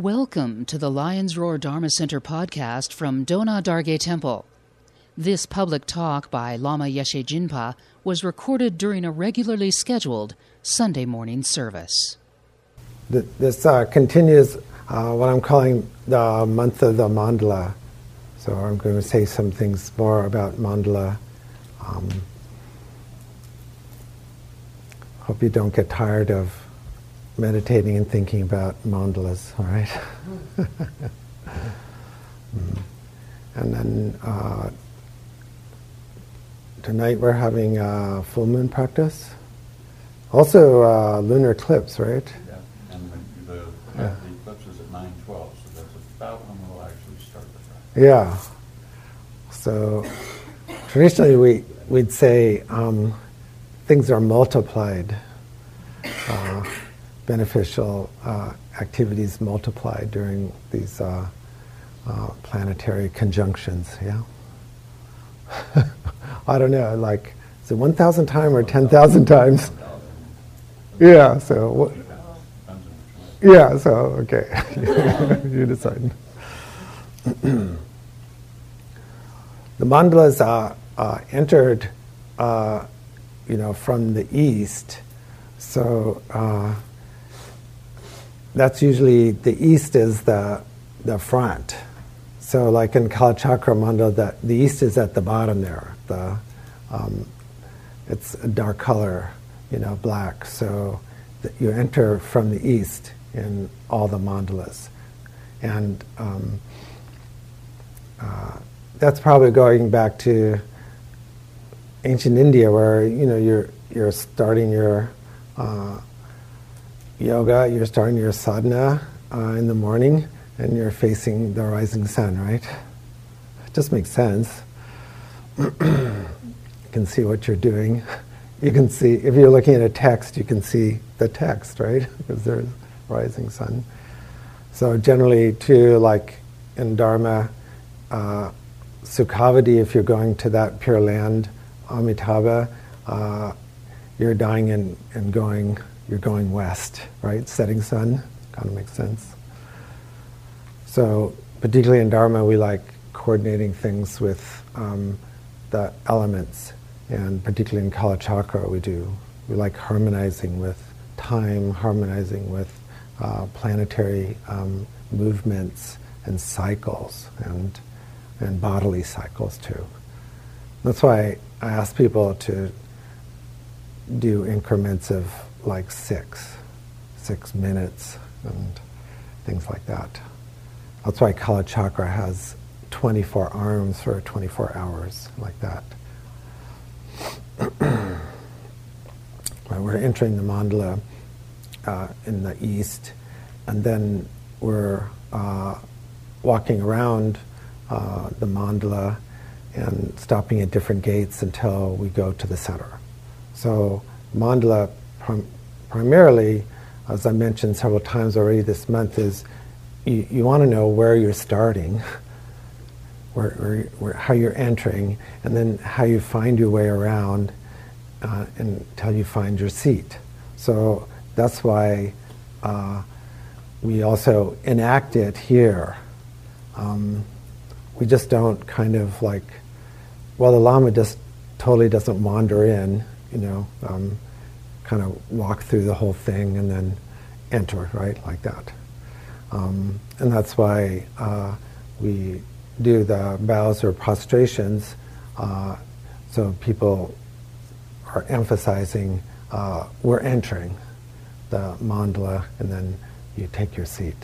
Welcome to the Lion's Roar Dharma Center podcast from Dona Dargay Temple. This public talk by Lama Yeshe Jinpa was recorded during a regularly scheduled Sunday morning service. This uh, continues uh, what I'm calling the month of the mandala. So I'm going to say some things more about mandala. Um, hope you don't get tired of meditating and thinking about mandalas, all right? mm. And then uh, tonight we're having a full moon practice. Also, uh, lunar eclipse, right? Yeah, and the, the, yeah. the eclipse is at 9 12, so that's about when we'll actually start the practice. Yeah. So traditionally we, we'd say um, things are multiplied. Uh, beneficial uh, activities multiply during these uh, uh, planetary conjunctions. Yeah. I don't know, like, is it 1,000 times or 10,000 times? Yeah, so. Yeah, so, okay. you decide. the mandalas uh, uh, entered, uh, you know, from the east. So, that's usually the east is the, the front. So, like in Kalachakra mandala, the, the east is at the bottom there. The, um, it's a dark color, you know, black. So, the, you enter from the east in all the mandalas. And um, uh, that's probably going back to ancient India, where you know you're you're starting your uh, yoga, you're starting your sadhana uh, in the morning and you're facing the rising sun, right? It just makes sense. you can see what you're doing. You can see, if you're looking at a text, you can see the text, right? because there's rising sun. So generally, too, like in Dharma, uh, Sukhavati, if you're going to that pure land, Amitabha, uh, you're dying and, and going you're going west, right? Setting sun, kind of makes sense. So, particularly in Dharma, we like coordinating things with um, the elements, and particularly in Kalachakra, we do. We like harmonizing with time, harmonizing with uh, planetary um, movements and cycles, and and bodily cycles too. That's why I ask people to do increments of like six, six minutes, and things like that. That's why Kalachakra has 24 arms for 24 hours, like that. we're entering the mandala uh, in the east, and then we're uh, walking around uh, the mandala and stopping at different gates until we go to the center. So mandala prim- primarily, as I mentioned several times already this month, is you, you want to know where you're starting, where, where, where, how you're entering, and then how you find your way around uh, until you find your seat. So that's why uh, we also enact it here. Um, we just don't kind of like, well, the Lama just totally doesn't wander in, you know. Um, kind of walk through the whole thing and then enter, right, like that. Um, and that's why uh, we do the bows or prostrations uh, so people are emphasizing uh, we're entering the mandala and then you take your seat.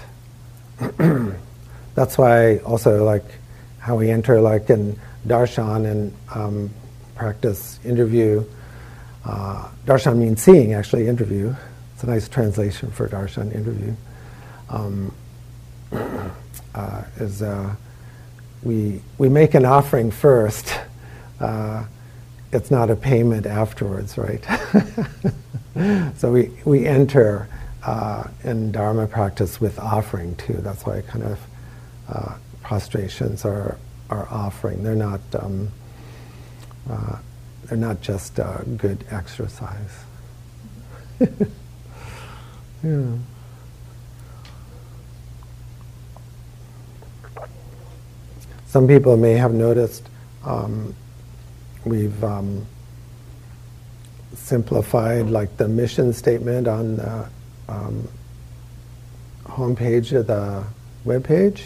that's why also like how we enter like in darshan and um, practice interview uh, darshan means seeing, actually, interview. It's a nice translation for darshan, interview. Um, uh, is uh, we, we make an offering first. Uh, it's not a payment afterwards, right? so we, we enter uh, in Dharma practice with offering too. That's why kind of uh, prostrations are, are offering. They're not um, they're not just uh, good exercise. yeah. Some people may have noticed um, we've um, simplified like the mission statement on the um, homepage of the webpage.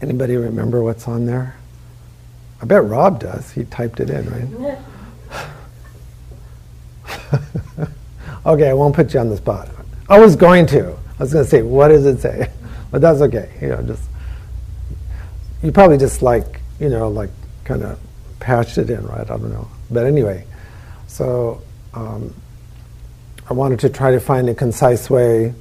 Anybody remember what's on there? I bet Rob does. He typed it in, right? okay, I won't put you on the spot. I was going to. I was going to say, what does it say? But that's okay. You know, just you probably just like you know like kind of patched it in, right? I don't know. But anyway, so um, I wanted to try to find a concise way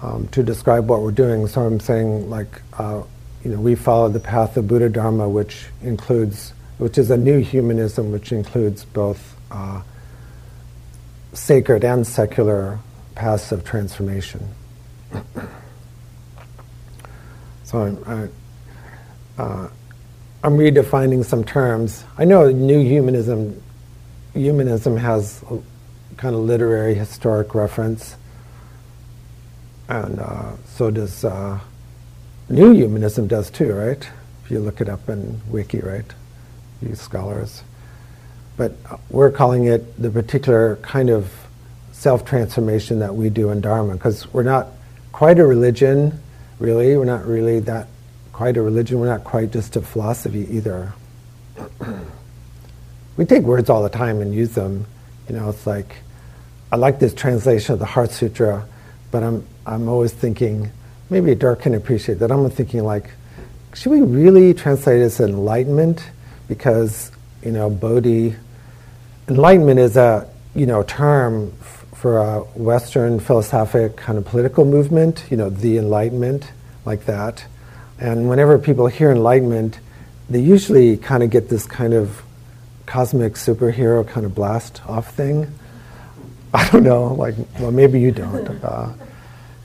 um, to describe what we're doing. So I'm saying like uh, you know we follow the path of Buddha Dharma, which includes which is a new humanism, which includes both. Uh, sacred and secular paths of transformation. so I'm, I, uh, I'm redefining some terms. I know new humanism, humanism has kind of literary historic reference, and uh, so does uh, new humanism does too, right? If you look it up in wiki, right? You scholars but uh, we're calling it the particular kind of self transformation that we do in Dharma because we're not quite a religion, really. We're not really that quite a religion. We're not quite just a philosophy either. we take words all the time and use them. You know, it's like I like this translation of the Heart Sutra, but I'm I'm always thinking maybe Dirk can appreciate that. I'm thinking like, should we really translate it as enlightenment? Because you know, Bodhi enlightenment is a you know term f- for a Western philosophic kind of political movement. You know, the Enlightenment, like that. And whenever people hear enlightenment, they usually kind of get this kind of cosmic superhero kind of blast off thing. I don't know, like, well, maybe you don't. Uh,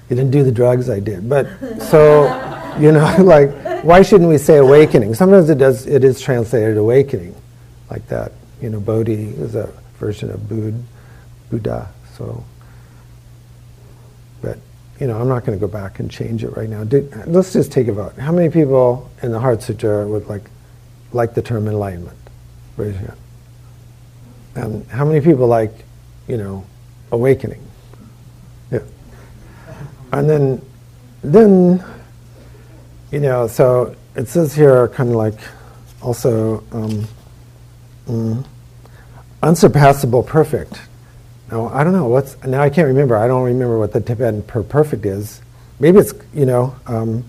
you didn't do the drugs, I did. But so, you know, like, why shouldn't we say awakening? Sometimes it does. It is translated awakening, like that you know, Bodhi is a version of Bud, Buddha. So, but you know, I'm not going to go back and change it right now. Did, let's just take a vote. How many people in the Heart Sutra would like like the term enlightenment? Raise your hand. And how many people like, you know, awakening? And then, then, you know, so it says here, kind of like, also. Um, Mm. Unsurpassable perfect. Now, I don't know what's, now I can't remember. I don't remember what the Tibetan per perfect is. Maybe it's, you know, um,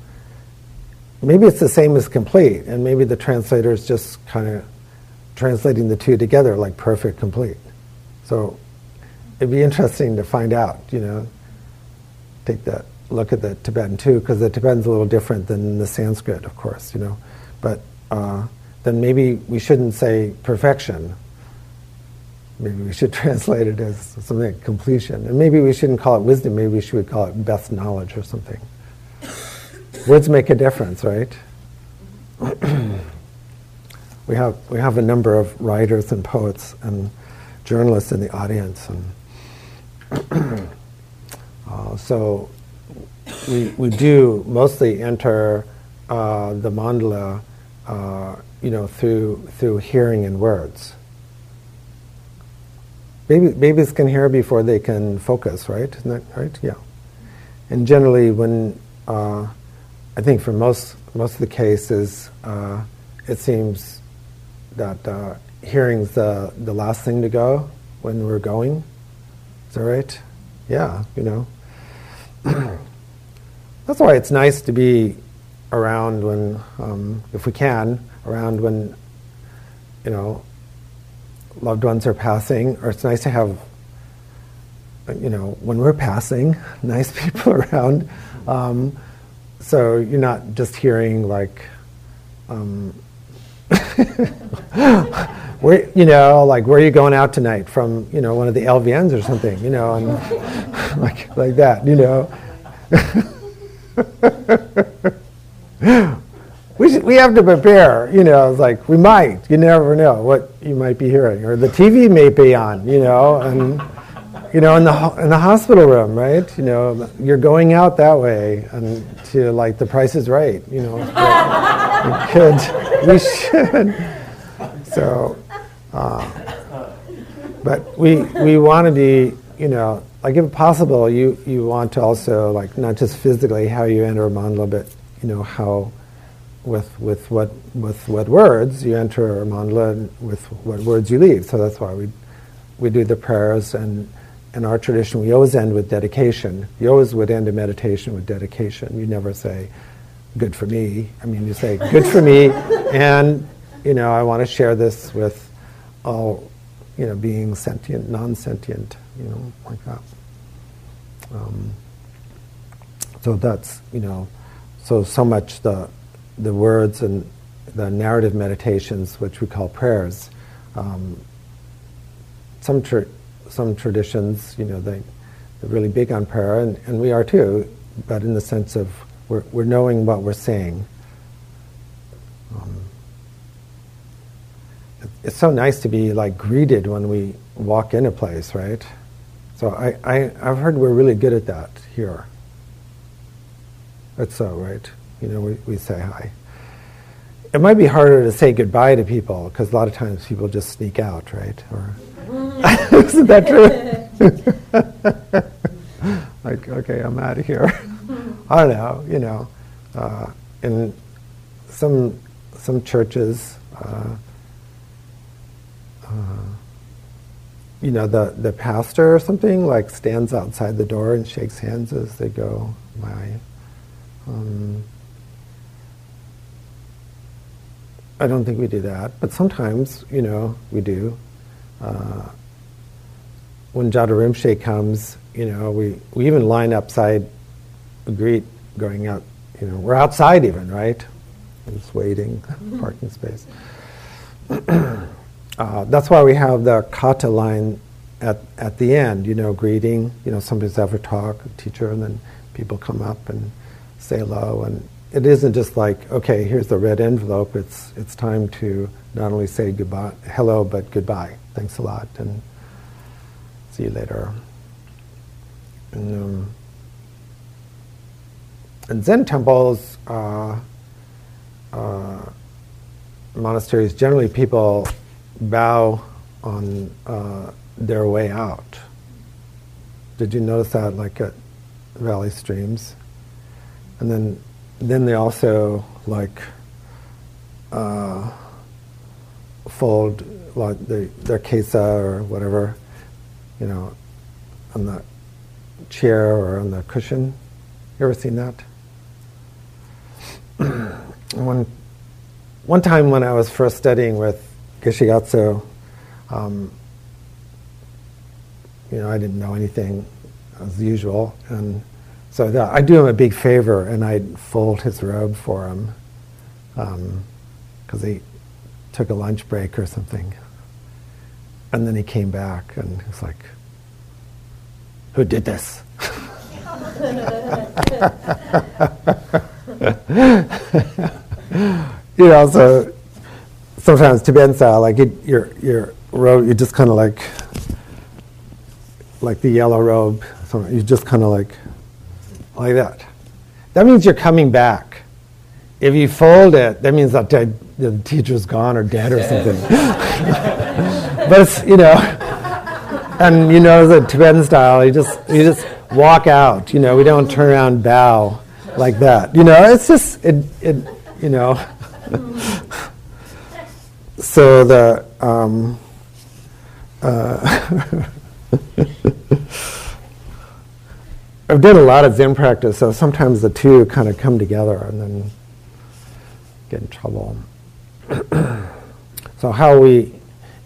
maybe it's the same as complete, and maybe the translator is just kind of translating the two together like perfect complete. So it'd be interesting to find out, you know, take that look at the Tibetan too, because the Tibetan's a little different than the Sanskrit, of course, you know. But uh, then maybe we shouldn't say perfection. Maybe we should translate it as something like completion. And maybe we shouldn't call it wisdom, maybe we should call it best knowledge or something. Words make a difference, right? we, have, we have a number of writers and poets and journalists in the audience. And so we, we do mostly enter uh, the mandala uh, you know, through through hearing and words. Baby, babies can hear before they can focus, right? Isn't that right? Yeah. And generally, when uh, I think for most most of the cases, uh, it seems that uh, hearing's the the last thing to go when we're going. Is that right? Yeah, you know. That's why it's nice to be around when, um, if we can, around when, you know, loved ones are passing, or it's nice to have, you know, when we're passing, nice people around. Um, so you're not just hearing like, um, where you know, like where are you going out tonight from, you know, one of the LVNs or something, you know, and like like that, you know. we, we have to prepare, you know, like we might, you never know what you might be hearing, or the TV may be on, you know, and you know, in the in the hospital room, right? You know, you're going out that way, and to like the Price is Right. You know, we could, we should. So, uh, but we we want to be, you know, like if possible, you you want to also like not just physically how you enter a mandala, but you know how with with what with what words you enter a mandala and with what words you leave. So that's why we we do the prayers and in our tradition, we always end with dedication. You always would end a meditation with dedication. You never say, good for me. I mean, you say, good for me, and, you know, I want to share this with all, you know, being sentient, non sentient, you know, like that. Um, so that's, you know, so, so much the, the words and the narrative meditations, which we call prayers. Um, some church some traditions, you know, they, they're really big on prayer, and, and we are too, but in the sense of we're, we're knowing what we're saying. Um, it's so nice to be like greeted when we walk in a place, right? So I, I, I've heard we're really good at that here. That's so, right? You know, we, we say hi. It might be harder to say goodbye to people because a lot of times people just sneak out, right? Or Isn't that true? like, okay, I'm out of here. I don't know, you know. Uh, in some some churches, uh, uh, you know, the, the pastor or something like stands outside the door and shakes hands as they go by. Um, I don't think we do that, but sometimes, you know, we do uh, when Jada Rinpoche comes, you know, we, we even line up side, greet going out, you know, we're outside even, right? Just waiting, parking space. uh, that's why we have the kata line at, at the end, you know, greeting, you know, somebody's ever talk, teacher, and then people come up and say hello. And it isn't just like, okay, here's the red envelope. It's, it's time to not only say goodbye, hello, but goodbye. Thanks a lot, and see you later. And, um, in Zen temples, uh, uh, monasteries, generally people bow on uh, their way out. Did you notice that, like at Valley Streams? And then, then they also like uh, fold like the, their kesa or whatever, you know, on the chair or on the cushion. You ever seen that? one, one time when I was first studying with Geshe Gyatso, um, you know, I didn't know anything as usual, and so I'd do him a big favor and I'd fold his robe for him because um, he took a lunch break or something. And then he came back and he was like, Who did this? you know, so sometimes Tibetan style, like it, your your robe, you just kind of like like the yellow robe. So you just kind of like like that. That means you're coming back. If you fold it, that means that the teacher's gone or dead or something. but it's, you know, and you know the Tibetan style, you just you just walk out. You know, we don't turn around bow like that. You know, it's just it it you know. So the um, uh, I've done a lot of Zen practice, so sometimes the two kind of come together and then get in trouble. so how we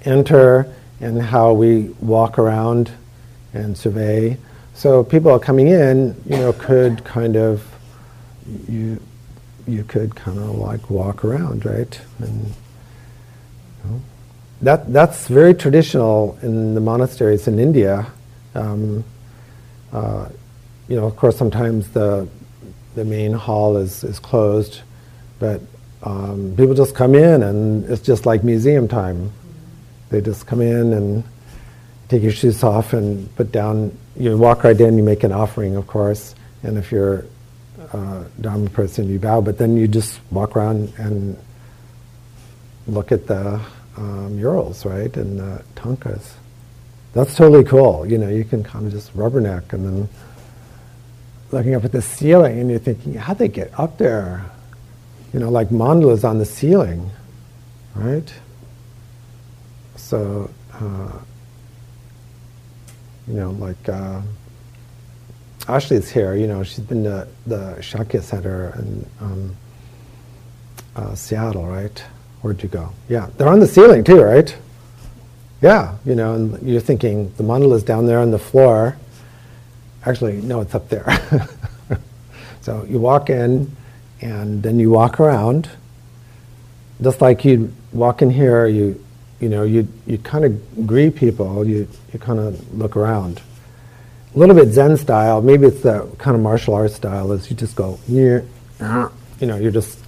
enter and how we walk around and survey. So people coming in, you know, could kind of you you could kind of like walk around, right? And that that's very traditional in the monasteries in India. Um, uh, you know, of course, sometimes the the main hall is is closed, but um, people just come in and it's just like museum time. They just come in and take your shoes off and put down. You walk right in. You make an offering, of course, and if you're a Dharma person, you bow. But then you just walk around and look at the uh, murals, right, and the thangkas. That's totally cool. You know, you can kind of just rubberneck and then looking up at the ceiling and you're thinking, how'd they get up there? You know, like mandalas on the ceiling, right? So, uh, you know, like uh, Ashley's here, you know, she's been to the Shakya Center in um, uh, Seattle, right? Where'd you go? Yeah, they're on the ceiling too, right? Yeah, you know, and you're thinking the mandala's down there on the floor. Actually, no, it's up there. so you walk in, and then you walk around. Just like you walk in here, you you know, you you kind of greet people. You you kind of look around. A little bit Zen style. Maybe it's the kind of martial arts style. Is you just go you know, you're just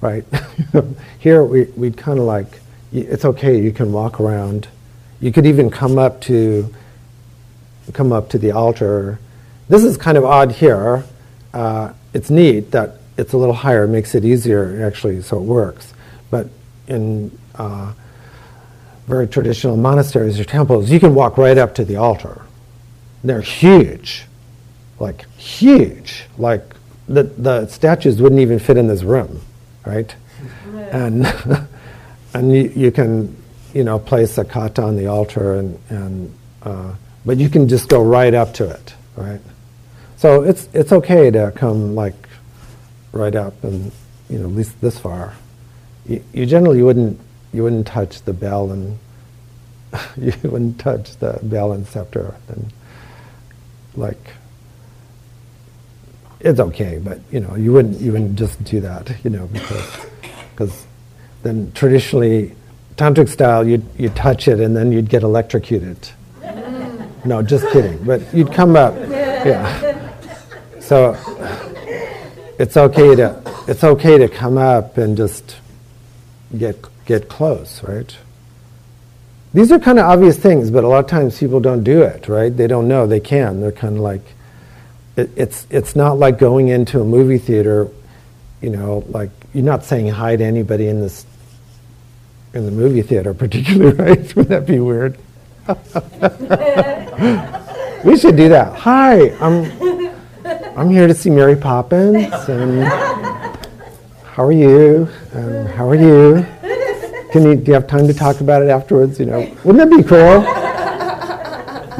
right. here we we'd kind of like it's okay. You can walk around. You could even come up to come up to the altar this is kind of odd here. Uh, it's neat that it's a little higher, makes it easier actually, so it works. But in uh, very traditional monasteries or temples, you can walk right up to the altar. They're huge, like huge. Like the, the statues wouldn't even fit in this room, right? And, and you, you can, you know, place a kata on the altar, and, and uh, but you can just go right up to it, right? So it's it's okay to come like right up and you know at least this far. You, you generally wouldn't you wouldn't touch the bell and you wouldn't touch the bell and scepter and like it's okay, but you know you wouldn't you wouldn't just do that you know because because then traditionally tantric style you'd you touch it and then you'd get electrocuted. no, just kidding. But you'd come up, yeah. So it's okay to it's okay to come up and just get get close, right? These are kind of obvious things, but a lot of times people don't do it, right? They don't know they can. They're kind of like it, it's it's not like going into a movie theater, you know, like you're not saying hi to anybody in this in the movie theater, particularly, right? Would that be weird? we should do that. Hi, I'm I'm here to see Mary Poppins. And how are you? Um, how are you? Can you do you have time to talk about it afterwards? You know, wouldn't that be cool?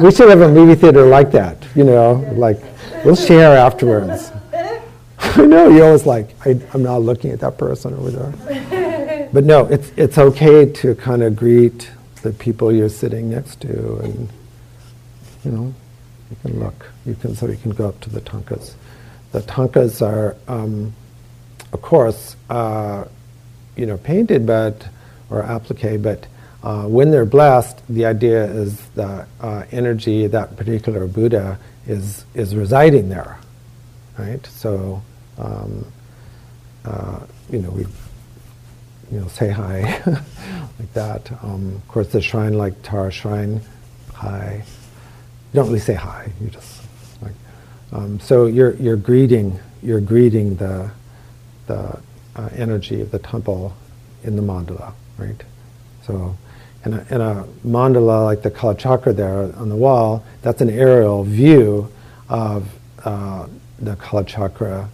We should have a movie theater like that. You know, like we'll share afterwards. I know you're always like I, I'm not looking at that person over there. But no, it's it's okay to kind of greet the people you're sitting next to, and you know, you can look. You can so you can go up to the tankas. The tankas are, um, of course, uh, you know, painted, but or applique, but uh, when they're blessed, the idea is that uh, energy, that particular Buddha, is is residing there, right? So, um, uh, you know, we, you know, say hi like that. Um, of course, the shrine, like Tara Shrine, hi. You don't really say hi. You just like. Um, so you're you're greeting you're greeting the the uh, energy of the temple in the mandala, right? So. In a, in a mandala like the Kalachakra there on the wall, that's an aerial view of uh, the Kalachakra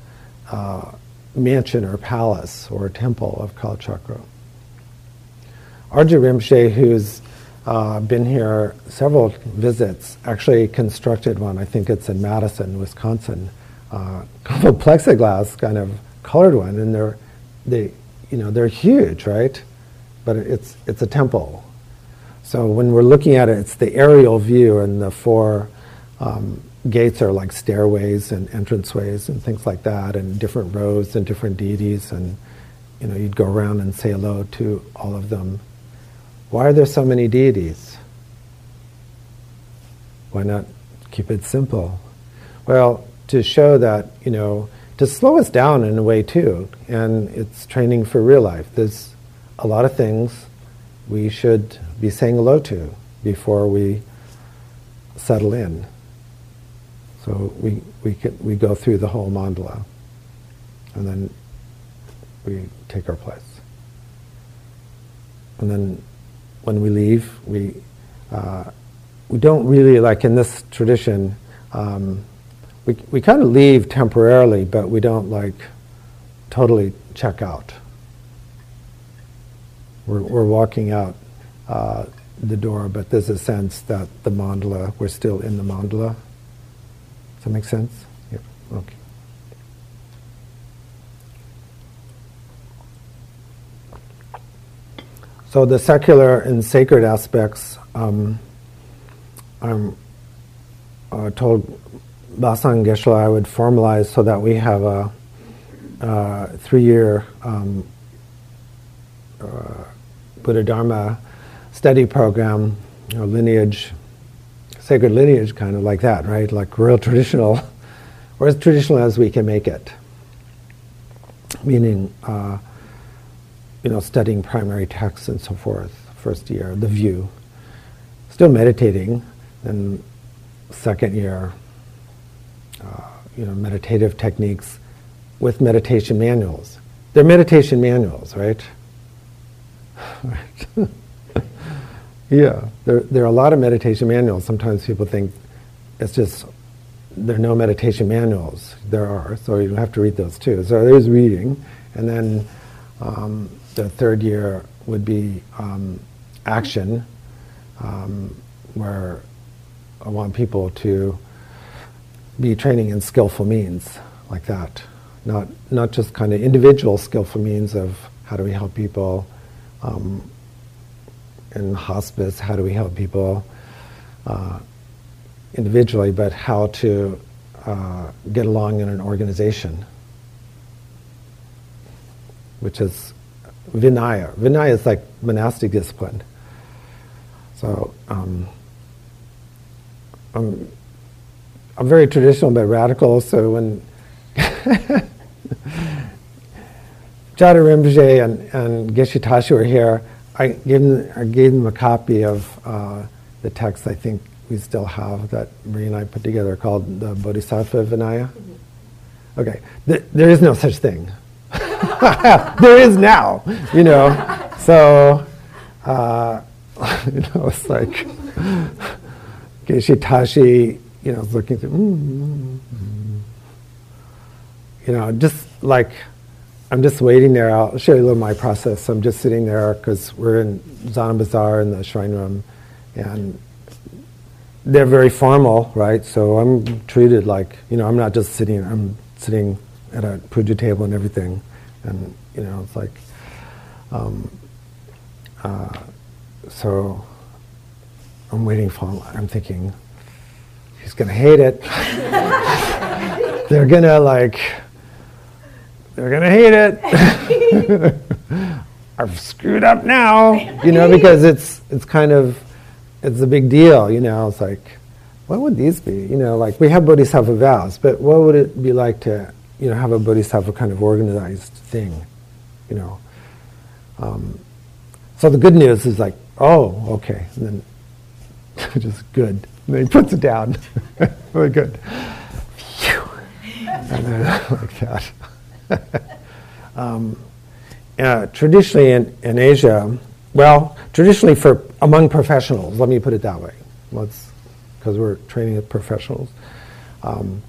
uh, mansion or palace or temple of Kalachakra. Arjun Rinpoche, who's uh, been here several visits. Actually, constructed one. I think it's in Madison, Wisconsin. Uh, kind plexiglass, kind of colored one, and they're they you know they're huge, right? But it's it's a temple. So when we're looking at it, it's the aerial view, and the four um, gates are like stairways and entranceways and things like that, and different rows and different deities, and you know you'd go around and say hello to all of them why are there so many deities? Why not keep it simple? Well, to show that, you know, to slow us down in a way too, and it's training for real life. There's a lot of things we should be saying hello to before we settle in. So we, we, can, we go through the whole mandala and then we take our place. And then when we leave, we, uh, we don't really, like in this tradition, um, we, we kind of leave temporarily, but we don't like totally check out. We're, we're walking out uh, the door, but there's a sense that the mandala, we're still in the mandala. Does that make sense? Yeah. Okay. So the secular and sacred aspects, um, I'm uh, told Basan Geshe I would formalize so that we have a, a three-year um, uh, Buddha Dharma study program, you know, lineage, sacred lineage, kind of like that, right? Like real traditional, or as traditional as we can make it. Meaning, uh, you know, studying primary texts and so forth, first year, the view. Still meditating, and second year, uh, you know, meditative techniques with meditation manuals. They're meditation manuals, right? right. yeah, there, there are a lot of meditation manuals. Sometimes people think it's just there are no meditation manuals. There are, so you have to read those too. So there's reading, and then um, the third year would be um, action, um, where I want people to be training in skillful means like that, not not just kind of individual skillful means of how do we help people um, in hospice, how do we help people uh, individually, but how to uh, get along in an organization, which is Vinaya. Vinaya is like monastic discipline. So um, I'm, I'm very traditional but radical. So when Jada Rinpoche and, and Geshe Tashi were here, I gave them, I gave them a copy of uh, the text I think we still have that Marie and I put together called the Bodhisattva Vinaya. Mm-hmm. Okay, Th- there is no such thing. there is now, you know. So, uh, you know, it's like Geshe Tashi, you know, looking through, mm, mm, you know, just like I'm just waiting there. I'll show you a little my process. I'm just sitting there because we're in Zana Bazaar in the shrine room, and they're very formal, right? So I'm treated like, you know, I'm not just sitting. I'm sitting at a puja table and everything and you know it's like um, uh, so I'm waiting for I'm thinking he's gonna hate it they're gonna like they're gonna hate it I've screwed up now you know because it's it's kind of it's a big deal you know it's like what would these be you know like we have bodhisattva vows but what would it be like to you know, have a bodhisattva kind of organized thing, you know. Um, so the good news is like, oh, okay, and then just good. And then he puts it down. Very good. Phew. And then like that. um, uh, traditionally in, in Asia, well, traditionally for among professionals, let me put it that way. Let's, because we're training professionals. Um,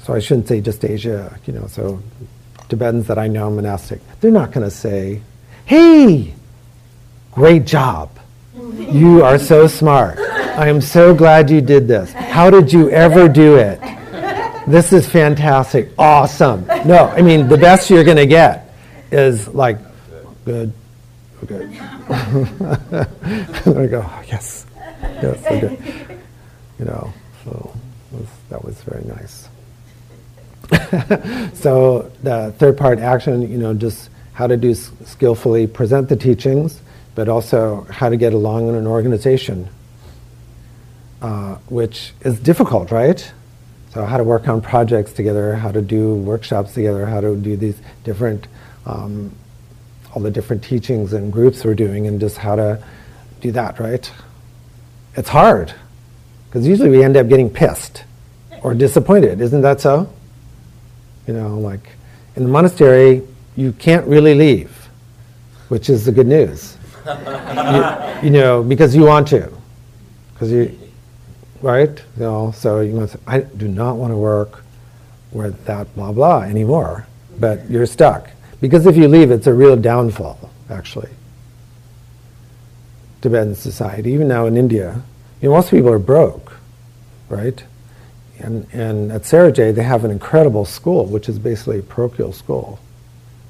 so I shouldn't say just Asia, you know, so Tibetans that I know monastic, they're not going to say, hey, great job. You are so smart. I am so glad you did this. How did you ever do it? This is fantastic. Awesome. No, I mean, the best you're going to get is like, good, okay. there we go. Yes. Yes, okay. You know, so that was very nice. so the third part action, you know, just how to do s- skillfully present the teachings, but also how to get along in an organization, uh, which is difficult, right? So how to work on projects together, how to do workshops together, how to do these different, um, all the different teachings and groups we're doing, and just how to do that, right? It's hard. Because usually we end up getting pissed or disappointed. Isn't that so? You know, like in the monastery, you can't really leave, which is the good news. you, you, know, because you want to. Because you, right? You know, so you must, I do not want to work with that blah blah anymore, but you're stuck. Because if you leave, it's a real downfall, actually. Tibetan society, even now in India, you know, most people are broke, right? And, and at Sera Jey, they have an incredible school, which is basically a parochial school,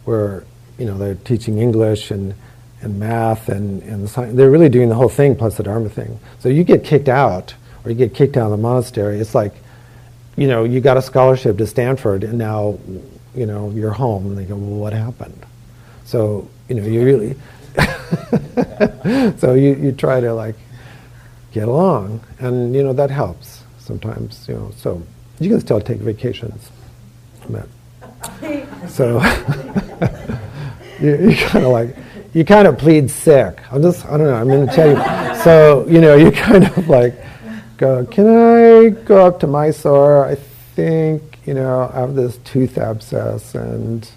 where you know they're teaching English and, and math and, and science. They're really doing the whole thing plus the Dharma thing. So you get kicked out, or you get kicked out of the monastery, it's like, you know, you got a scholarship to Stanford, and now, you know, you're home. And they go, well, what happened? So you know, you really, so you, you try to like get along, and you know that helps sometimes. You know, so you can still take vacations. But, so you, you kind of like you kind of plead sick. I'm just I don't know. I'm going to tell you. So you know you kind of like go. Can I go up to Mysore? I think you know I have this tooth abscess and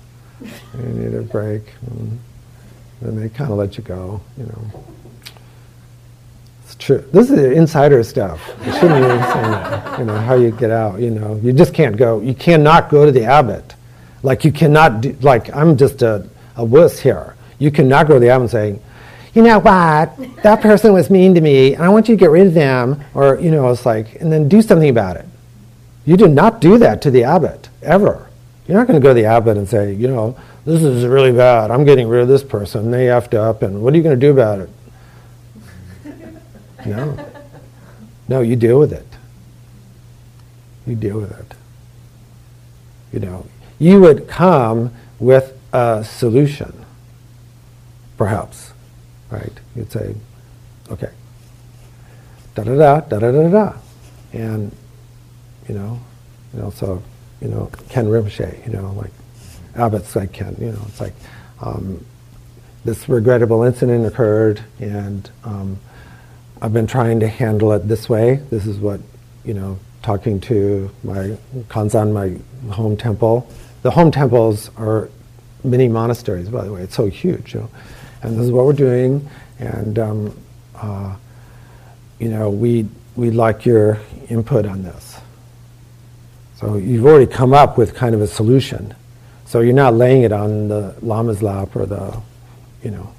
I need a break. And, and they kind of let you go, you know. It's true. This is insider stuff. You shouldn't really say that, you know, how you get out, you know. You just can't go. You cannot go to the abbot. Like you cannot, do, like I'm just a, a wuss here. You cannot go to the abbot and say, you know what, that person was mean to me, and I want you to get rid of them, or, you know, it's like, and then do something about it. You do not do that to the abbot, ever. You're not going to go to the abbot and say, you know, this is really bad. I'm getting rid of this person. They effed up, and what are you going to do about it? No. No, you deal with it. You deal with it. You know, you would come with a solution, perhaps, right? You'd say, okay, da da da da da da da, and you know, you know, so you know, Khen Rinpoche, you know, like abbots like Khen, you know, it's like um, this regrettable incident occurred, and um, I've been trying to handle it this way. This is what, you know, talking to my khamtsen, my home temple. The home temples are mini monasteries, by the way. It's so huge, you know. And this is what we're doing, and um, uh, you know, we we like your input on this. So you've already come up with kind of a solution. So you're not laying it on the lama's lap or the, you know,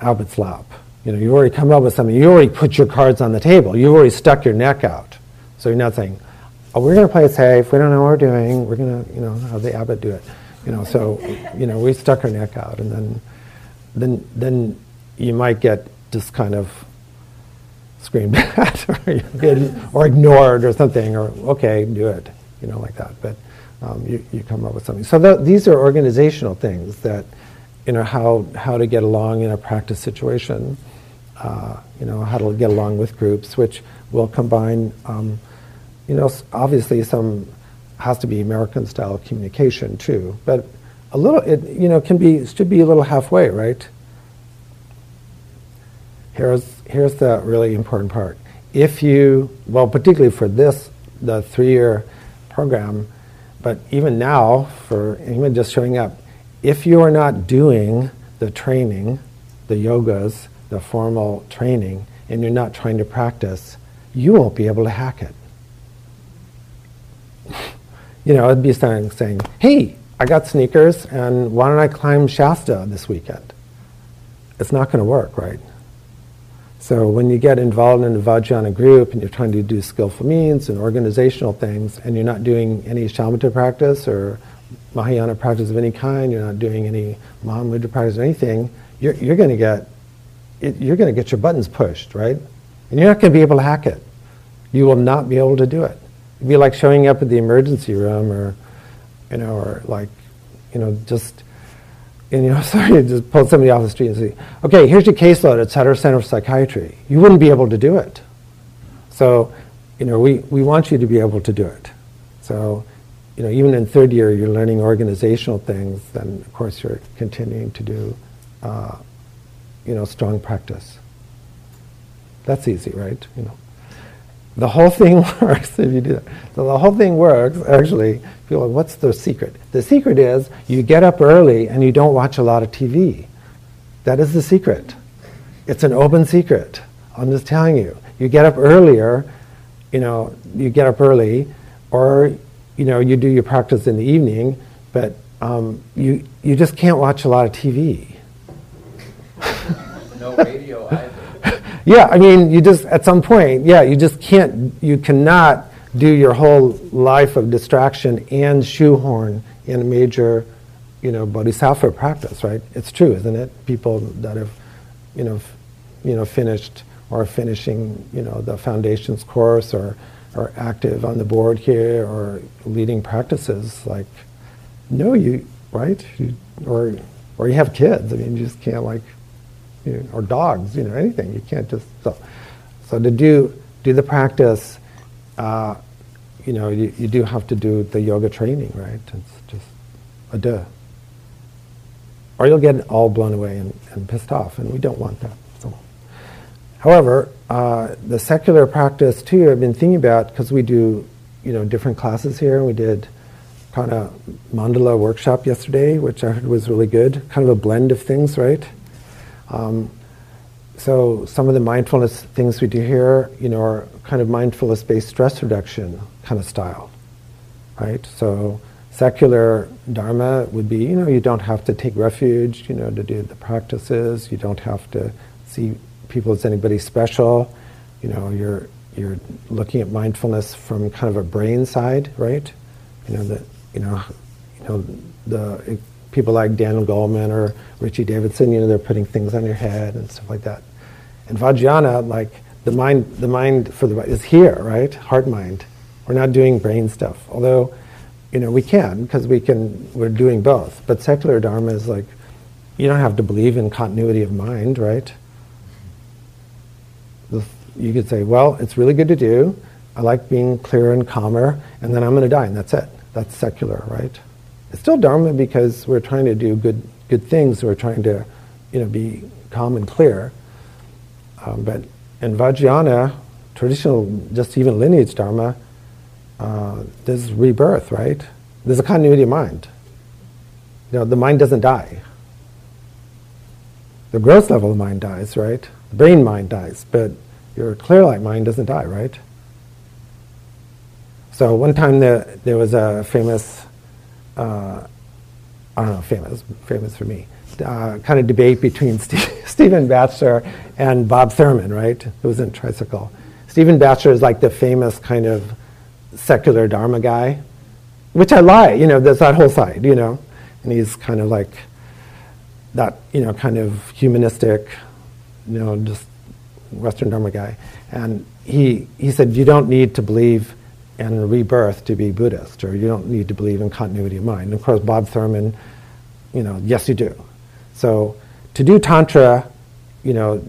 abbot's lap. You know, you've already come up with something. You already put your cards on the table. You've already stuck your neck out. So you're not saying, "Oh, we're going to play it safe. We don't know what we're doing. We're going to, you know, have the abbot do it." You know, so you know, we stuck our neck out, and then, then, then you might get just kind of screamed at, or, or ignored, or something, or okay, do it you know, like that. But um, you, you come up with something. So that, these are organizational things that, you know, how, how to get along in a practice situation, uh, you know, how to get along with groups, which will combine, um, you know, obviously some has to be American style communication too, but a little, it, you know, can be, should be a little halfway, right? Here's, here's the really important part. If you, well, particularly for this, the three year program. But even now, for even just showing up, if you are not doing the training, the yogas, the formal training, and you're not trying to practice, you won't be able to hack it. you know, it'd be saying, saying, hey, I got sneakers, and why don't I climb Shasta this weekend? It's not going to work, right? So when you get involved in a Vajrayana group and you're trying to do skillful means and organizational things, and you're not doing any shamatha practice or Mahayana practice of any kind, you're not doing any Mahamudra practice or anything, you're, you're going to get you're going to get your buttons pushed, right? And you're not going to be able to hack it. You will not be able to do it. It'd be like showing up at the emergency room, or you know, or like you know, just and you know, sorry, just pull somebody off the street and say, okay, here's your caseload at Sutter Center for Psychiatry. You wouldn't be able to do it. So, you know, we, we want you to be able to do it. So, you know, even in third year, you're learning organizational things, then of course you're continuing to do, uh, you know, strong practice. That's easy, right? You know. The whole thing works if you do that. So the whole thing works, actually. People what's the secret? The secret is you get up early and you don't watch a lot of TV. That is the secret. It's an open secret. I'm just telling you. You get up earlier, you know, you get up early, or, you know, you do your practice in the evening, but um, you, you just can't watch a lot of TV. no radio either. Yeah, I mean, you just, at some point, yeah, you just can't, you cannot do your whole life of distraction and shoehorn in a major, you know, bodhisattva practice, right? It's true, isn't it? People that have, you know, f- you know, finished or finishing, you know, the foundations course or, or active on the board here or leading practices, like, no, you, right? You, or, or you have kids. I mean, you just can't like, you know, or dogs, you know, anything. You can't just so. So to do do the practice, uh, you know, you, you do have to do the yoga training, right? It's just a duh. Or you'll get all blown away and, and pissed off, and we don't want that. So, however, uh, the secular practice too, I've been thinking about because we do, you know, different classes here. We did kind of mandala workshop yesterday, which I heard was really good. Kind of a blend of things, right? Um, so some of the mindfulness things we do here, you know, are kind of mindfulness-based stress reduction kind of style, right? So secular dharma would be, you know, you don't have to take refuge, you know, to do the practices. You don't have to see people as anybody special. You know, you're you're looking at mindfulness from kind of a brain side, right? You know that you know, you know the people like Daniel Goleman or Richie Davidson, you know, they're putting things on your head and stuff like that. And Vajrayana, like the mind, the mind for the is here, right? Heart mind. We're not doing brain stuff, although, you know, we can because we can. We're doing both. But secular dharma is like, you don't have to believe in continuity of mind, right? You could say, well, it's really good to do. I like being clearer and calmer, and then I'm going to die, and that's it. That's secular, right? It's still dharma because we're trying to do good good things. We're trying to, you know, be calm and clear. Um, but in Vajrayana, traditional, just even lineage dharma, uh, there's rebirth, right? There's a continuity of mind. You know, the mind doesn't die. The gross level of mind dies, right? The brain mind dies, but your clear light mind doesn't die, right? So one time there, there was a famous, uh, I don't know, famous, famous for me, uh, kind of debate between Stephen Batchelor and Bob Thurman, right? It was in Tricycle. Stephen Batchelor is like the famous kind of secular Dharma guy, which I like, you know, there's that whole side, you know, and he's kind of like that, you know, kind of humanistic, you know, just Western Dharma guy. And he, he said, you don't need to believe and rebirth to be Buddhist, or you don't need to believe in continuity of mind. And of course, Bob Thurman, you know, yes, you do. So to do Tantra, you know,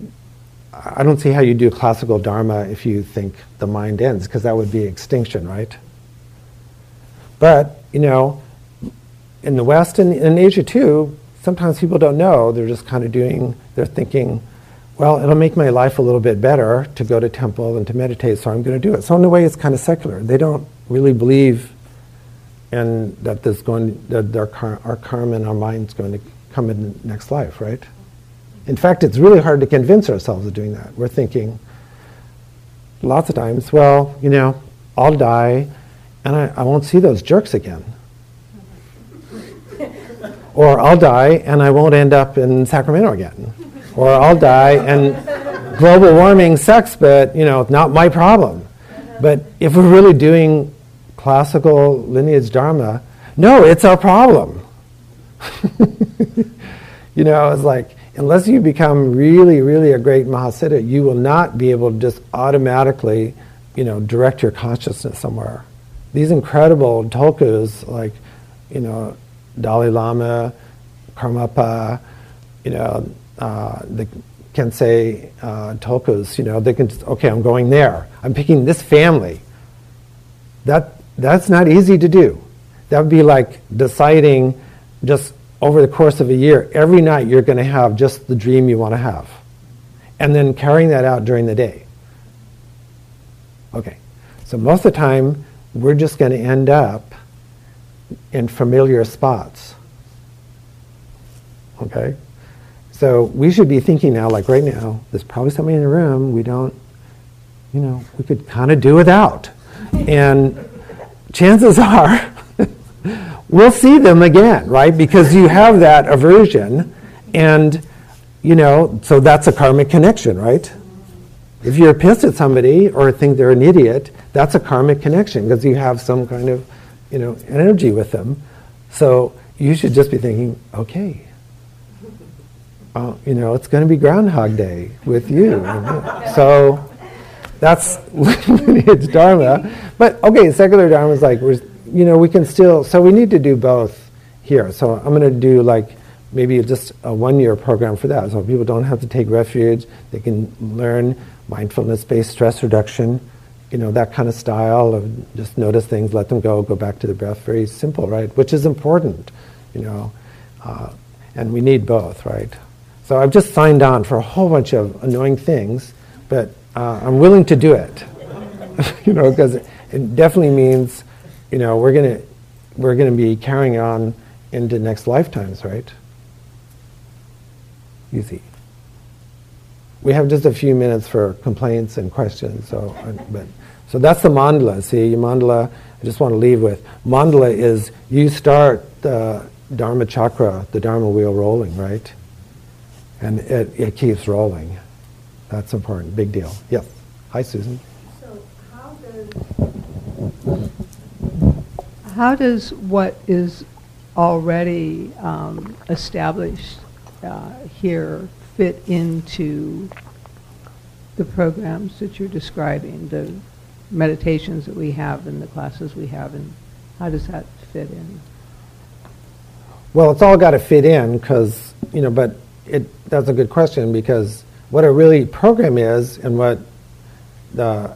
I don't see how you do classical Dharma if you think the mind ends, because that would be extinction, right? But, you know, in the West and in Asia too, sometimes people don't know. They're just kind of doing, they're thinking, well, it'll make my life a little bit better to go to temple and to meditate, so I'm going to do it. So in a way, it's kind of secular. They don't really believe in that there's going that their car, our karma and our mind's going to come in the next life, right? In fact, it's really hard to convince ourselves of doing that. We're thinking lots of times, well, you know, I'll die and I, I won't see those jerks again. or I'll die and I won't end up in Sacramento again or I'll die and global warming sucks, but you know, not my problem. But if we're really doing classical lineage dharma, no, it's our problem. you know, it's like unless you become really, really a great Mahasiddha, you will not be able to just automatically, you know, direct your consciousness somewhere. These incredible tulkus, like, you know, Dalai Lama, Karmapa, you know, uh, they can say uh, tulkus, you know, they can just, okay, I'm going there. I'm picking this family. That, that's not easy to do. That would be like deciding just over the course of a year, every night you're going to have just the dream you want to have. And then carrying that out during the day. Okay, so most of the time, we're just going to end up in familiar spots. Okay? So we should be thinking now, like right now, there's probably somebody in the room we don't, you know, we could kind of do without. And chances are we'll see them again, right? Because you have that aversion. And, you know, so that's a karmic connection, right? If you're pissed at somebody or think they're an idiot, that's a karmic connection because you have some kind of, you know, energy with them. So you should just be thinking, okay, uh, you know, it's going to be Groundhog Day with you. so that's lineage Dharma. But okay, secular Dharma is like, you know, we can still, so we need to do both here. So I'm going to do like maybe just a one year program for that. So people don't have to take refuge, they can learn mindfulness based stress reduction, you know, that kind of style of just notice things, let them go, go back to the breath. Very simple, right? Which is important, you know. Uh, and we need both, right? So I've just signed on for a whole bunch of annoying things, but uh, I'm willing to do it, you know, because it definitely means, you know, we're gonna we're gonna be carrying on into next lifetimes, right? Easy. We have just a few minutes for complaints and questions, so but so that's the mandala. See, your mandala. I just want to leave with mandala is you start the dharma chakra, the dharma wheel rolling, right? And it, it keeps rolling. That's important. Big deal. Yes. Hi, Susan. So how does how does what is already um, established uh, here fit into the programs that you're describing, the meditations that we have and the classes we have, and how does that fit in? Well, it's all got to fit in because, you know, but it, that's a good question because what a really program is and what the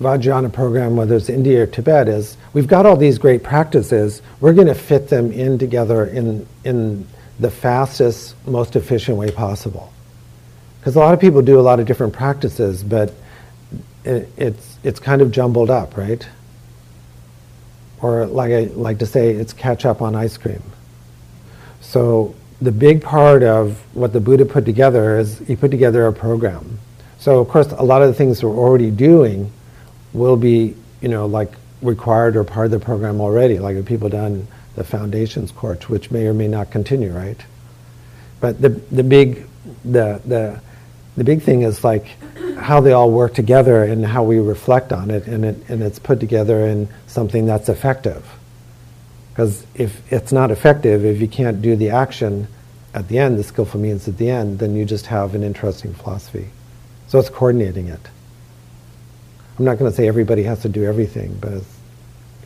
Vajrayana program, whether it's India or Tibet, is we've got all these great practices. We're going to fit them in together in, in the fastest, most efficient way possible. Because a lot of people do a lot of different practices, but it, it's, it's kind of jumbled up, right? Or like I like to say, it's catch up on ice cream. So the big part of what the Buddha put together is he put together a program. So of course, a lot of the things we're already doing will be, you know, like required or part of the program already. Like if people done the foundations course, which may or may not continue, right? But the the big the the the big thing is like how they all work together and how we reflect on it, and it and it's put together in something that's effective. Because if it's not effective, if you can't do the action at the end, the skillful means at the end, then you just have an interesting philosophy. So it's coordinating it. I'm not going to say everybody has to do everything, but it's,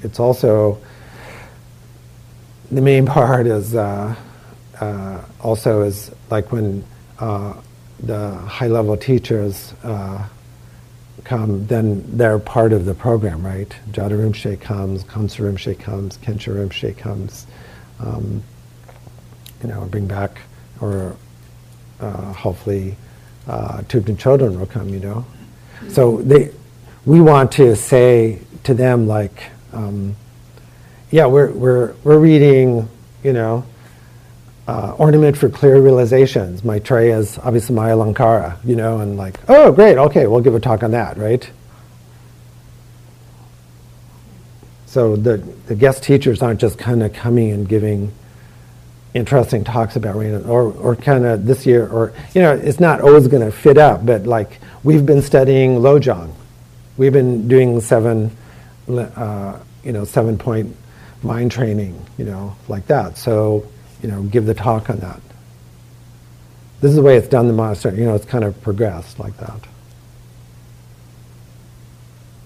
it's also the main part is uh, uh, also is like when uh, the high level teachers uh, come, then they're part of the program, right? Jada Rinpoche comes, Khamsa Rinpoche comes, Khenchen Rinpoche comes, um, you know, bring back, or uh, hopefully uh, Thubten Chodron will come, you know. So they, we want to say to them like, um, yeah, we're, we're, we're reading, you know, uh, ornament for clear realizations. Maitreya's Abhisamayalankara, you know, and like, oh, great, okay, we'll give a talk on that, right? So the, the guest teachers aren't just kind of coming and giving interesting talks about Raina, or, or kind of this year, or, you know, it's not always going to fit up, but like, we've been studying Lojong. We've been doing seven, uh, you know, seven point mind training, you know, like that. So, you know, give the talk on that. This is the way it's done the monastery. You know, it's kind of progressed like that.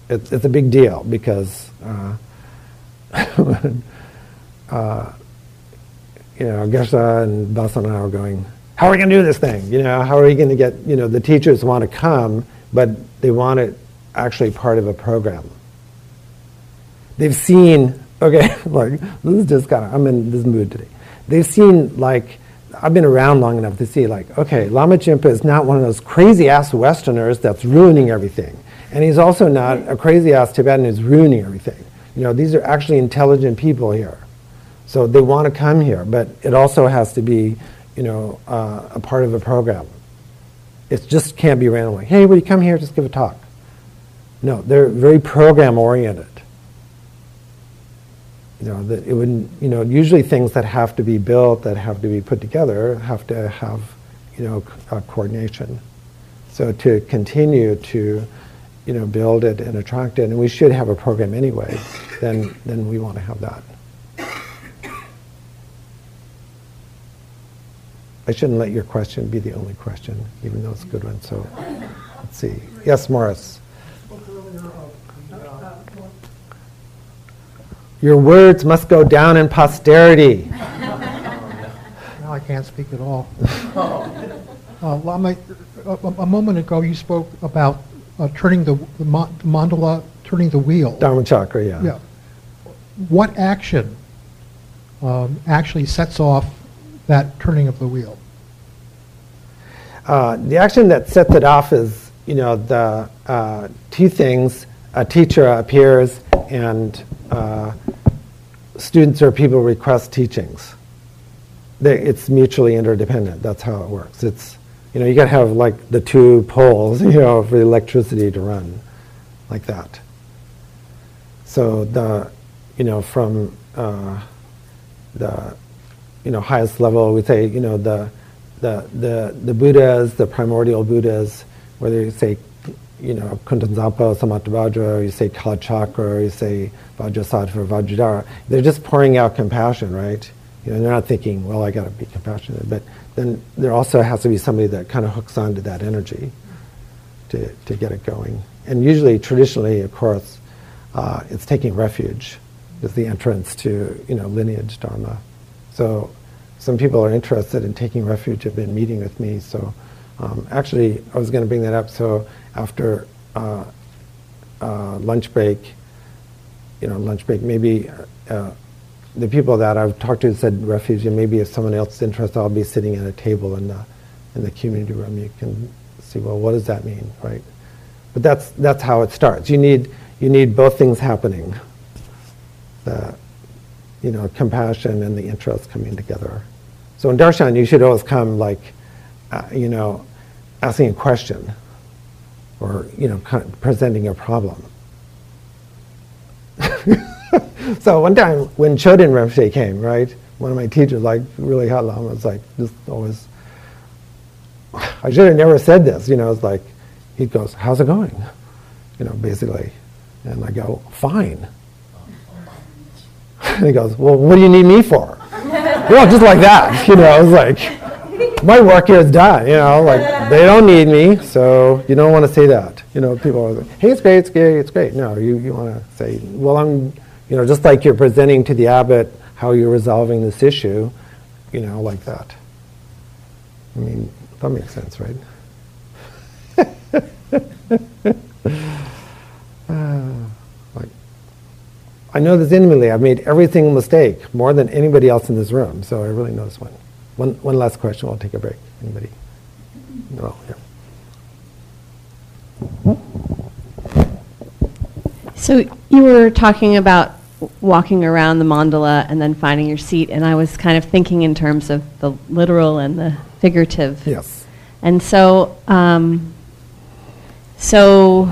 It's, it's a big deal because, uh, uh, you know, Geshe and Basa and I are going, how are we going to do this thing? You know, how are we going to get, you know, the teachers want to come, but they want it actually part of a program. They've seen, okay, like, this is just kind of, I'm in this mood today they've seen like I've been around long enough to see like, okay, Lama Chimpa is not one of those crazy ass Westerners that's ruining everything. And he's also not a crazy ass Tibetan who's ruining everything. You know, these are actually intelligent people here. So they want to come here, but it also has to be, you know, uh, a part of a program. It just can't be randomly. Hey, will you come here? Just give a talk. No, they're very program oriented. You know, that it would, you know, usually things that have to be built, that have to be put together, have to have, you know, coordination. So to continue to, you know, build it and attract it, and we should have a program anyway, then, then we want to have that. I shouldn't let your question be the only question, even though it's a good one. So let's see. Yes, Morris. Your words must go down in posterity. Now I can't speak at all. Uh, Lama, a, a moment ago you spoke about uh, turning the, the mandala, turning the wheel. Dharma chakra, yeah. Yeah. What action um, actually sets off that turning of the wheel? Uh, the action that sets it off is, you know, the uh, two things. A teacher appears and uh, students or people request teachings. They, it's mutually interdependent. That's how it works. It's you know, you got to have like the two poles, you know, for the electricity to run, like that. So the, you know, from uh, the, you know, highest level, we say, you know, the, the, the, the Buddhas, the primordial Buddhas, whether you say, you know, Kuntuzangpo, Samantabhadra, or you say Kalachakra, you say Vajrasattva, Vajradhara, they're just pouring out compassion, right? You know, they're not thinking, well, I got to be compassionate, but then there also has to be somebody that kind of hooks onto that energy to, to get it going. And usually, traditionally, of course, uh, it's taking refuge is the entrance to you know lineage dharma. So some people are interested in taking refuge have been meeting with me. So um, actually, I was going to bring that up. So after uh, uh, lunch break, you know, lunch break, maybe uh, the people that I've talked to said refuge, and maybe if someone else is interested, I'll be sitting at a table in the, in the community room. You can see, well, what does that mean, right? But that's, that's how it starts. You need, you need both things happening. The, you know, compassion and the interest coming together. So in darshan, you should always come like, uh, you know, asking a question or, you know, kind of presenting a problem. so one time when Chodron Rinpoche came, right, one of my teachers, like really hot lama, was like, just always, I should have never said this, you know, it's like, he goes, how's it going? You know, basically. And I go, fine. And he goes, well, what do you need me for? well, just like that, you know, I was like, my work here is done, you know, like, they don't need me, so you don't want to say that. You know, people are like, hey, it's great, it's great, it's great. No, you, you want to say, well, I'm you know, just like you're presenting to the abbot how you're resolving this issue, you know, like that. I mean, that makes sense, right? uh, like, I know this intimately. I've made every single mistake more than anybody else in this room, so I really know this one. One, one last question. I'll take a break. Anybody? No. Yeah. So you were talking about walking around the mandala and then finding your seat, and I was kind of thinking in terms of the literal and the figurative. Yes. And so, um, so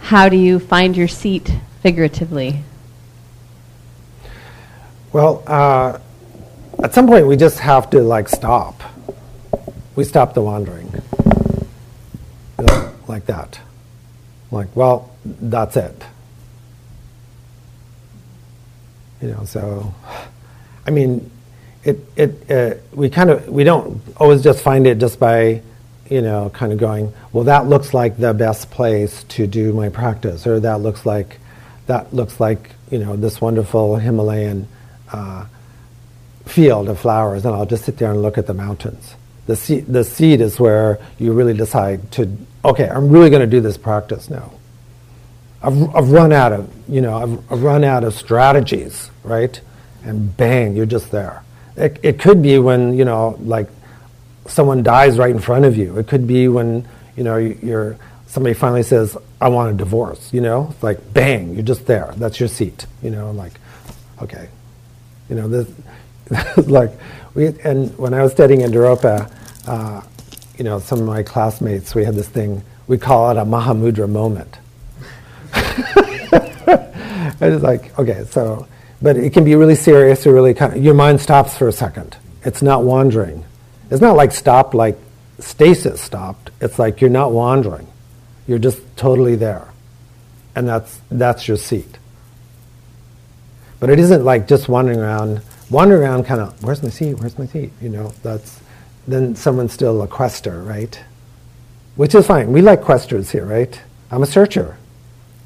how do you find your seat figuratively? Well, uh, at some point we just have to like stop. We stop the wandering, like that. Like, well, that's it. You know, so I mean, it it uh, we kind of we don't always just find it just by you know kind of going well that looks like the best place to do my practice or that looks like that looks like you know this wonderful Himalayan uh, field of flowers and I'll just sit there and look at the mountains. The seed, the seed is where you really decide to okay I'm really going to do this practice now. I've, I've run out of, you know, I've, I've, run out of strategies, right? And bang, you're just there. It, it could be when, you know, like someone dies right in front of you. It could be when, you know, you're somebody finally says, I want a divorce, you know, it's like bang, you're just there. That's your seat, you know, like, okay. You know, this, like, we, and when I was studying in Naropa, uh, you know, some of my classmates, we had this thing, we call it a Mahamudra moment. it's like, okay, so, but it can be really serious or really kind of, your mind stops for a second. It's not wandering. It's not like stop, like stasis stopped. It's like you're not wandering. You're just totally there. And that's, that's your seat. But it isn't like just wandering around, wandering around kind of, where's my seat? Where's my seat? You know, that's, then someone's still a quester, right? Which is fine. We like questers here, right? I'm a searcher,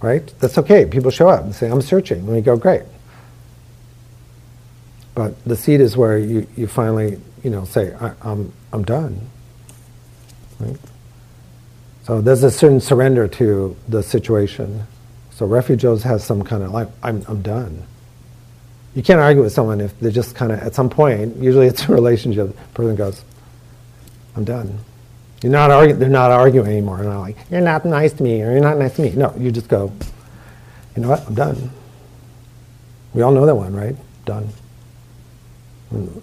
right? That's okay. People show up and say, I'm searching. And we go, great. But the seat is where you, you finally, you know, say, I, I'm, I'm done. Right? So there's a certain surrender to the situation. So refugees has some kind of like, I'm, I'm done. You can't argue with someone if they're just kind of, at some point, usually it's a relationship, the person goes, I'm done. You're not argu- they're not arguing anymore. They're not like, you're not nice to me or you're not nice to me. No, you just go, you know what, I'm done. We all know that one, right? Done.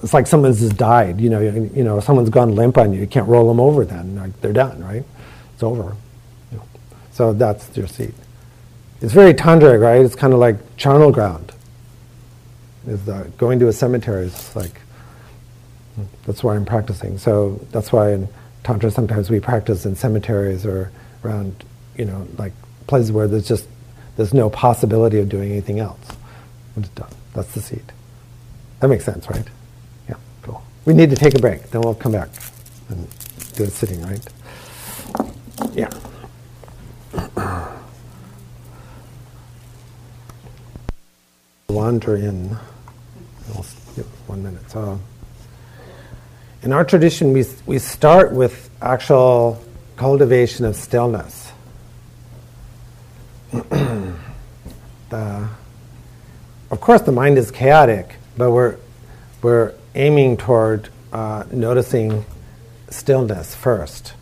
It's like someone's just died. You know, you, you know, someone's gone limp on you. You can't roll them over then. Like they're done, right? It's over. So that's your seat. It's very tantric, right? It's kind of like charnel ground. Is the, going to a cemetery is like that's why I'm practicing. So that's why in tantra sometimes we practice in cemeteries or around, you know, like places where there's just there's no possibility of doing anything else. That's the seat. That makes sense, right? Yeah, cool. We need to take a break. Then we'll come back and do it sitting, right? Yeah. Wander in. One minute. So, in our tradition, we, we start with actual cultivation of stillness. the, of course, the mind is chaotic, but we're, we're aiming toward uh, noticing stillness first.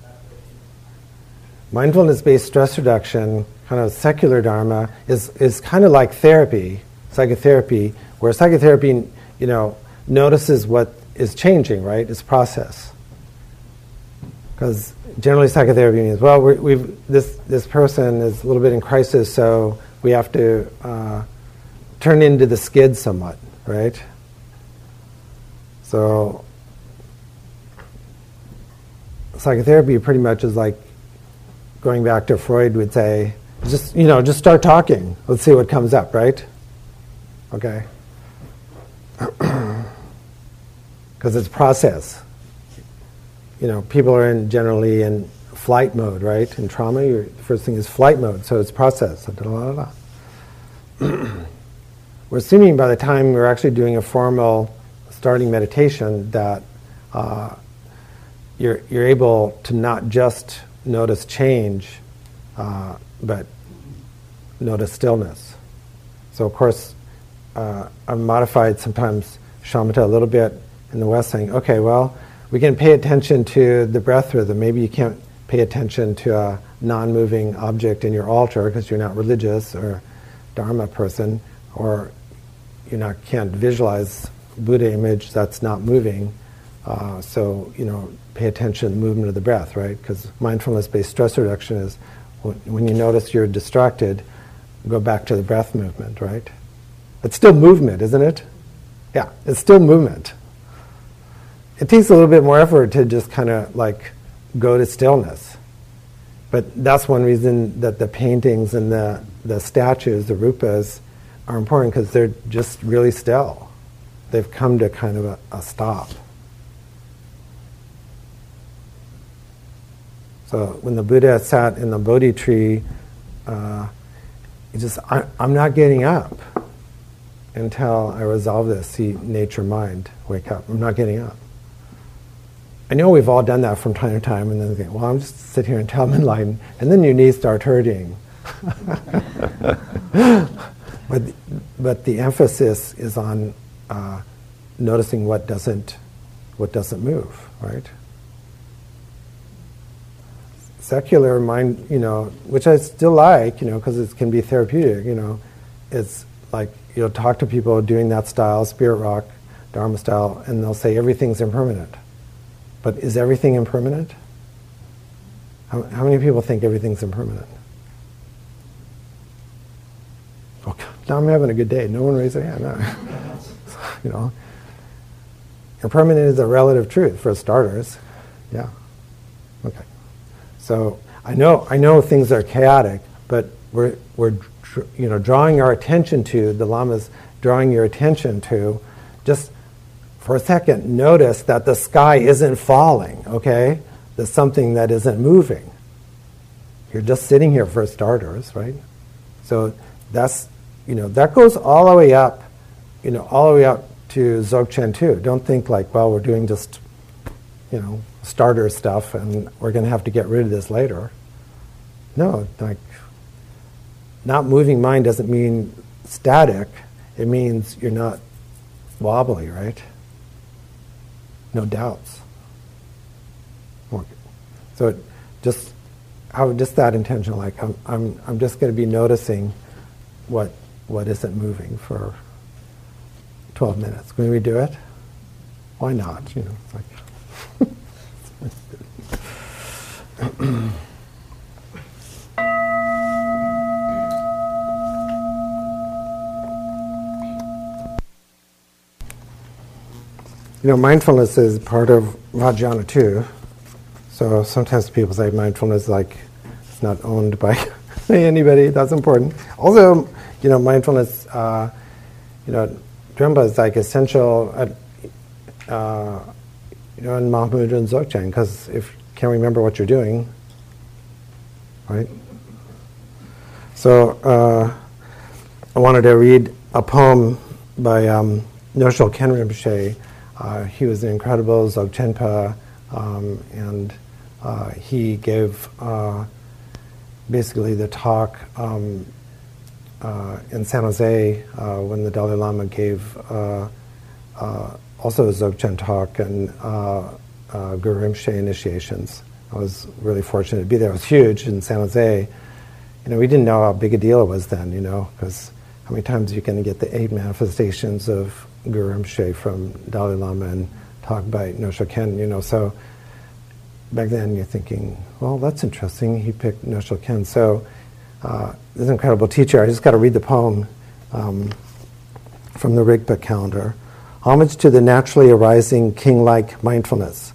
Mindfulness based stress reduction, kind of secular Dharma, is, is kind of like therapy, psychotherapy, where psychotherapy, you know, notices what is changing, right? It's process. Because generally psychotherapy means, well, we have this, this person is a little bit in crisis, so we have to uh, turn into the skid somewhat, right? So psychotherapy pretty much is like going back to Freud would say, just you know, just start talking. Let's see what comes up, right? Okay. Because it's process. You know, people are in generally in flight mode, right? In trauma, your first thing is flight mode, so it's process. we're assuming by the time we're actually doing a formal starting meditation that uh, you're, you're able to not just notice change, uh, but notice stillness. So, of course, uh, I've modified sometimes shamatha a little bit in the West, saying, okay, well, we can pay attention to the breath rhythm. Maybe you can't pay attention to a non moving object in your altar because you're not religious or Dharma person, or you can't visualize Buddha image that's not moving. Uh, so, you know, pay attention to the movement of the breath, right? Because mindfulness based stress reduction is when you notice you're distracted, go back to the breath movement, right? It's still movement, isn't it? Yeah, it's still movement. It takes a little bit more effort to just kind of like go to stillness. But that's one reason that the paintings and the, the statues, the rupas, are important because they're just really still. They've come to kind of a, a stop. So when the Buddha sat in the Bodhi tree, uh, he just, I, I'm not getting up until I resolve this, see nature, mind, wake up. I'm not getting up. I know we've all done that from time to time, and then think, well, I'm just sit here until I'm enlightened, and then your knees start hurting. but, but the emphasis is on uh, noticing what doesn't, what doesn't move, right? secular mind, you know, which I still like, you know, because it can be therapeutic, you know, it's like you'll talk to people doing that style, spirit rock, Dharma style, and they'll say everything's impermanent. But is everything impermanent? How, how many people think everything's impermanent? Okay, now I'm having a good day. No one raised their hand. No. you know, impermanent is a relative truth for starters. Yeah. Okay. So I know I know things are chaotic, but we're we're you know drawing our attention to the lamas drawing your attention to just for a second notice that the sky isn't falling. Okay, there's something that isn't moving. You're just sitting here for starters, right? So that's you know that goes all the way up, you know, all the way up to Dzogchen too. Don't think like, well, we're doing just you know starter stuff and we're going to have to get rid of this later. No, like not moving mind doesn't mean static. It means you're not wobbly, right? No doubts. So it just how just that intention, like I'm, I'm, I'm just going to be noticing what what isn't moving for 12 minutes. Can we do it? Why not? You know, like you know, mindfulness is part of Vajrayana too. So sometimes people say mindfulness like it's not owned by anybody. That's important. Also, you know, mindfulness, uh, you know, Drenpa is like essential, at, uh, you know, in Mahamudra and Dzogchen because if you can't remember what you're doing, right? So uh, I wanted to read a poem by um, Nyoshul Khen Rinpoche. Uh, he was an incredible Dzogchenpa, um, and uh, he gave uh, basically the talk um, uh, in San Jose uh, when the Dalai Lama gave uh, also a Dzogchen talk and uh, Guru Rinpoche initiations. I was really fortunate to be there. It was huge in San Jose. You know, we didn't know how big a deal it was then, you know, because how many times you can get the eight manifestations of Guru Rinpoche from Dalai Lama and talk by Nyoshul Khen, you know, so back then you're thinking, well, that's interesting. He picked Nyoshul Khen. So uh, this incredible teacher. I just got to read the poem um, from the Rigpa calendar. Homage to the naturally arising king-like mindfulness.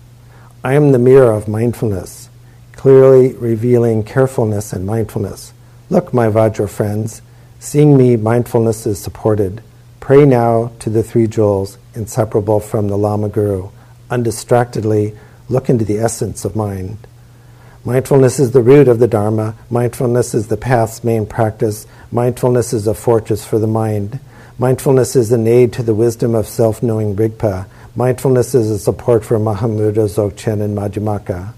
I am the mirror of mindfulness, clearly revealing carefulness and mindfulness. Look, my Vajra friends, seeing me, mindfulness is supported. Pray now to the three jewels, inseparable from the Lama Guru. Undistractedly look into the essence of mind. Mindfulness is the root of the Dharma. Mindfulness is the path's main practice. Mindfulness is a fortress for the mind. Mindfulness is an aid to the wisdom of self knowing Rigpa. Mindfulness is a support for Mahamudra, Dzogchen, and Madhyamaka.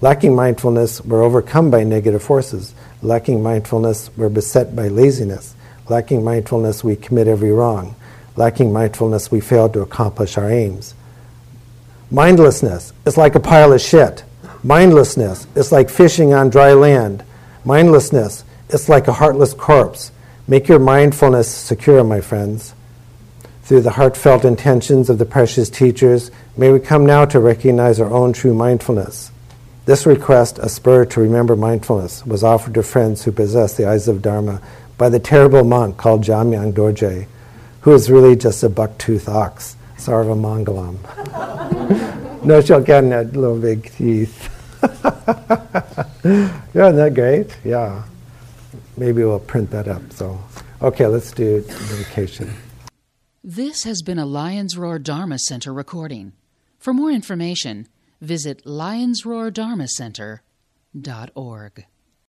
Lacking mindfulness, we're overcome by negative forces. Lacking mindfulness, we're beset by laziness. Lacking mindfulness, we commit every wrong. Lacking mindfulness, we fail to accomplish our aims. Mindlessness is like a pile of shit. Mindlessness is like fishing on dry land. Mindlessness is like a heartless corpse. Make your mindfulness secure, my friends through the heartfelt intentions of the precious teachers, may we come now to recognize our own true mindfulness. This request, a spur to remember mindfulness, was offered to friends who possess the eyes of Dharma by the terrible monk called Jamyang Dorje, who is really just a buck-toothed ox. Sarva Mangalam. no, get that little big teeth. yeah, isn't that great? Yeah. Maybe we'll print that up. So, okay, let's do dedication. This has been a Lions Roar Dharma Center recording. For more information, visit lionsroardharmacenter.org.